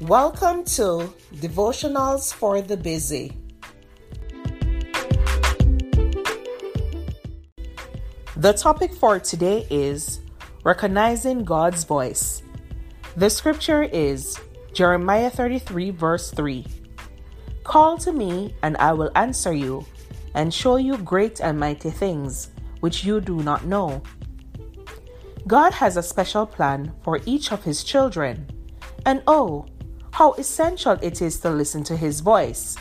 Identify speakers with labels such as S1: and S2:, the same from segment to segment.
S1: Welcome to Devotionals for the Busy. The topic for today is Recognizing God's Voice. The scripture is Jeremiah 33, verse 3. Call to me, and I will answer you, and show you great and mighty things which you do not know. God has a special plan for each of His children, and oh, how essential it is to listen to His voice.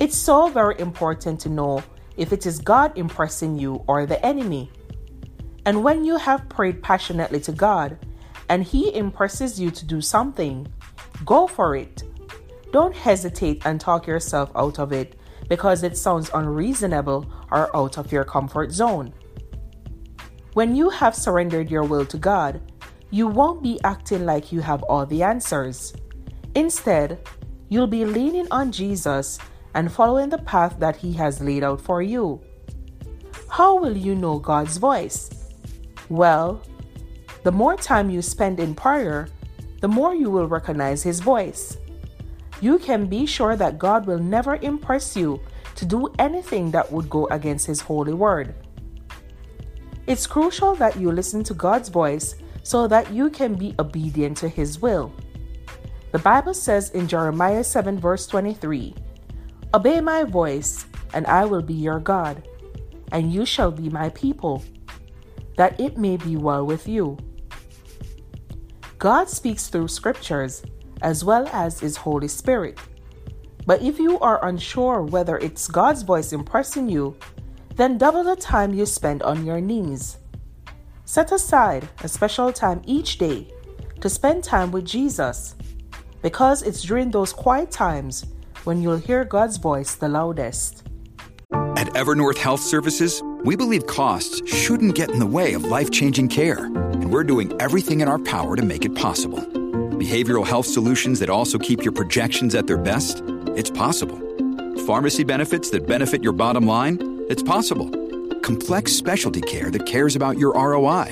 S1: It's so very important to know if it is God impressing you or the enemy. And when you have prayed passionately to God and He impresses you to do something, go for it. Don't hesitate and talk yourself out of it because it sounds unreasonable or out of your comfort zone. When you have surrendered your will to God, you won't be acting like you have all the answers. Instead, you'll be leaning on Jesus and following the path that He has laid out for you. How will you know God's voice? Well, the more time you spend in prayer, the more you will recognize His voice. You can be sure that God will never impress you to do anything that would go against His holy word. It's crucial that you listen to God's voice so that you can be obedient to His will. The Bible says in Jeremiah 7, verse 23 Obey my voice, and I will be your God, and you shall be my people, that it may be well with you. God speaks through scriptures as well as His Holy Spirit. But if you are unsure whether it's God's voice impressing you, then double the time you spend on your knees. Set aside a special time each day to spend time with Jesus because it's during those quiet times when you'll hear God's voice the loudest.
S2: At Evernorth Health Services, we believe costs shouldn't get in the way of life changing care, and we're doing everything in our power to make it possible. Behavioral health solutions that also keep your projections at their best? It's possible. Pharmacy benefits that benefit your bottom line? It's possible. Complex specialty care that cares about your ROI?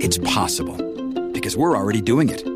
S2: It's possible. Because we're already doing it